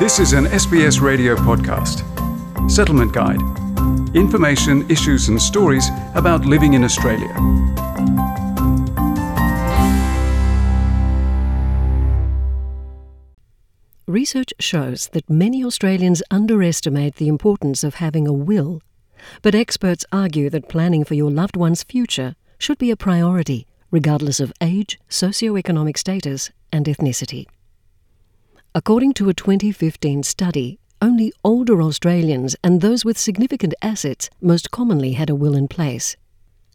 This is an SBS radio podcast. Settlement Guide. Information, issues, and stories about living in Australia. Research shows that many Australians underestimate the importance of having a will, but experts argue that planning for your loved one's future should be a priority, regardless of age, socio-economic status, and ethnicity. According to a 2015 study, only older Australians and those with significant assets most commonly had a will in place.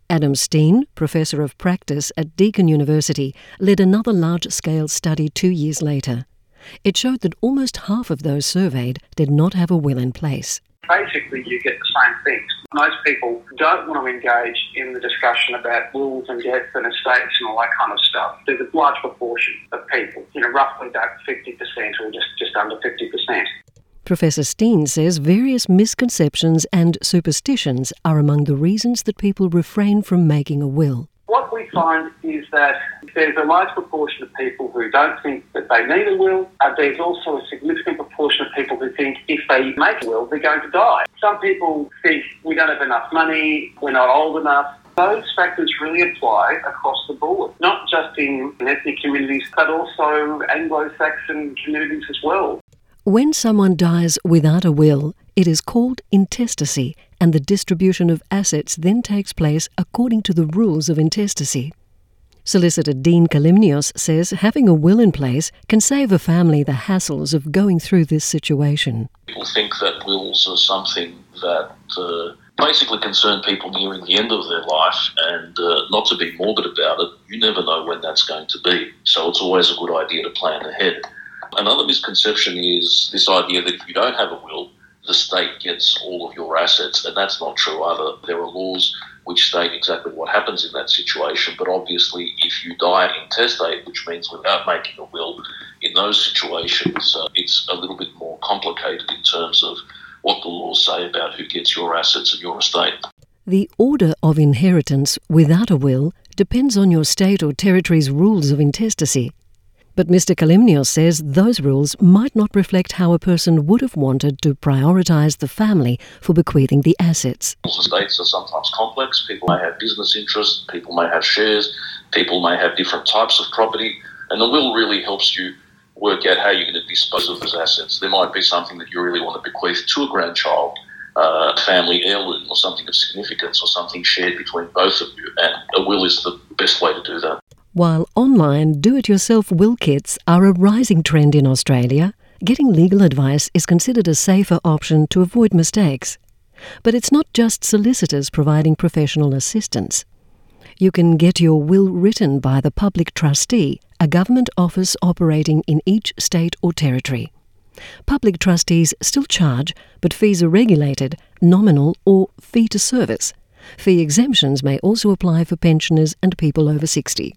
Adam Steen, Professor of Practice at Deakin University, led another large scale study two years later. It showed that almost half of those surveyed did not have a will in place. Basically, you get the same things. Most people don't want to engage in the discussion about wills and deaths and estates and all that kind of stuff. There's a large proportion of people, you know, roughly about 50% or just, just under 50%. Professor Steen says various misconceptions and superstitions are among the reasons that people refrain from making a will. What we find is that there's a large proportion of people who don't think that they need a will. Uh, there's also a significant proportion of people who think if they make a will, they're going to die. Some people think we don't have enough money, we're not old enough. Those factors really apply across the board, not just in ethnic communities, but also Anglo-Saxon communities as well. When someone dies without a will, it is called intestacy, and the distribution of assets then takes place according to the rules of intestacy. Solicitor Dean Kalimnios says having a will in place can save a family the hassles of going through this situation. People think that wills are something that uh, basically concern people nearing the end of their life, and uh, not to be morbid about it, you never know when that's going to be. So it's always a good idea to plan ahead. Another misconception is this idea that if you don't have a will, the state gets all of your assets, and that's not true either. There are laws which state exactly what happens in that situation, but obviously, if you die intestate, which means without making a will, in those situations, uh, it's a little bit more complicated in terms of what the laws say about who gets your assets and your estate. The order of inheritance without a will depends on your state or territory's rules of intestacy. But Mr. Kalimnios says those rules might not reflect how a person would have wanted to prioritise the family for bequeathing the assets. Estates are sometimes complex. People may have business interests, people may have shares, people may have different types of property, and the will really helps you work out how you're going to dispose of those assets. There might be something that you really want to bequeath to a grandchild, uh, family heirloom, or something of significance, or something shared between both of you, and a will is the best way to do that. While online do it yourself will kits are a rising trend in Australia, getting legal advice is considered a safer option to avoid mistakes. But it's not just solicitors providing professional assistance. You can get your will written by the public trustee, a government office operating in each state or territory. Public trustees still charge, but fees are regulated, nominal or fee to service. Fee exemptions may also apply for pensioners and people over 60.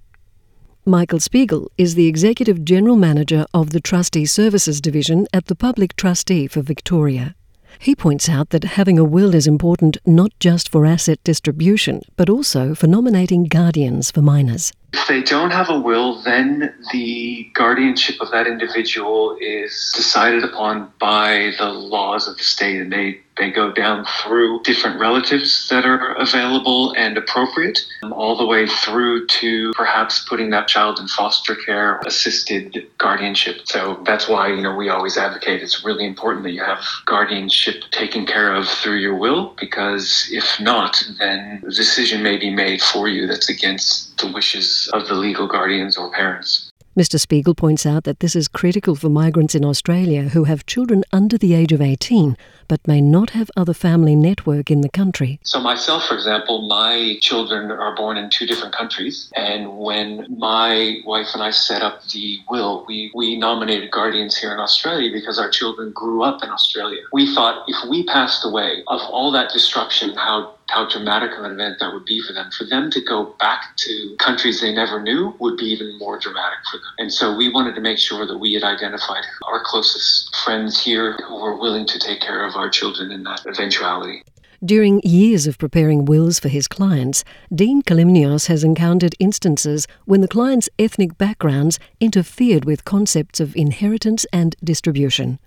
Michael Spiegel is the Executive General Manager of the Trustee Services Division at the Public Trustee for Victoria. He points out that having a will is important not just for asset distribution, but also for nominating guardians for minors. If they don't have a will, then the guardianship of that individual is decided upon by the laws of the state, and they, they go down through different relatives that are available and appropriate, um, all the way through to perhaps putting that child in foster care, assisted guardianship. So that's why you know we always advocate it's really important that you have guardianship taken care of through your will, because if not, then the decision may be made for you that's against the wishes of the legal guardians or parents. Mr. Spiegel points out that this is critical for migrants in Australia who have children under the age of 18 but may not have other family network in the country. So, myself, for example, my children are born in two different countries. And when my wife and I set up the will, we, we nominated guardians here in Australia because our children grew up in Australia. We thought if we passed away, of all that disruption, how how dramatic an event that would be for them. For them to go back to countries they never knew would be even more dramatic for them. And so we wanted to make sure that we had identified our closest friends here who were willing to take care of our children in that eventuality. During years of preparing wills for his clients, Dean Kalimnios has encountered instances when the clients' ethnic backgrounds interfered with concepts of inheritance and distribution.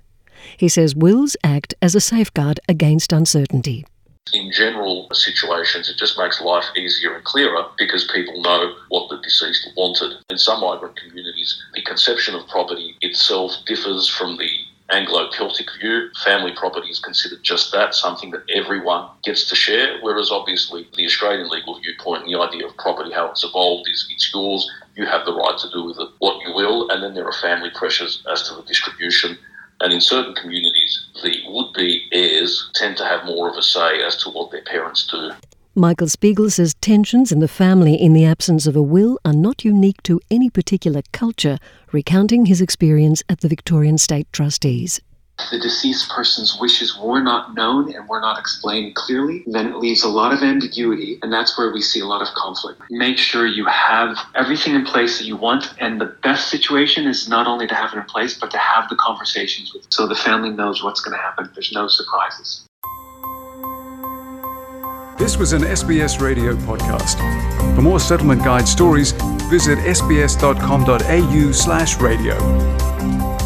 He says wills act as a safeguard against uncertainty in general situations, it just makes life easier and clearer because people know what the deceased wanted. In some migrant communities, the conception of property itself differs from the Anglo Celtic view. Family property is considered just that, something that everyone gets to share, whereas obviously the Australian legal viewpoint the idea of property, how it's evolved, is it's yours, you have the right to do with it what you will, and then there are family pressures as to the distribution and in certain communities, the would be heirs tend to have more of a say as to what their parents do. Michael Spiegel says tensions in the family in the absence of a will are not unique to any particular culture, recounting his experience at the Victorian State Trustees the deceased person's wishes were not known and were not explained clearly, then it leaves a lot of ambiguity, and that's where we see a lot of conflict. Make sure you have everything in place that you want, and the best situation is not only to have it in place, but to have the conversations with so the family knows what's going to happen. There's no surprises. This was an SBS radio podcast. For more settlement guide stories, visit sbs.com.au/radio.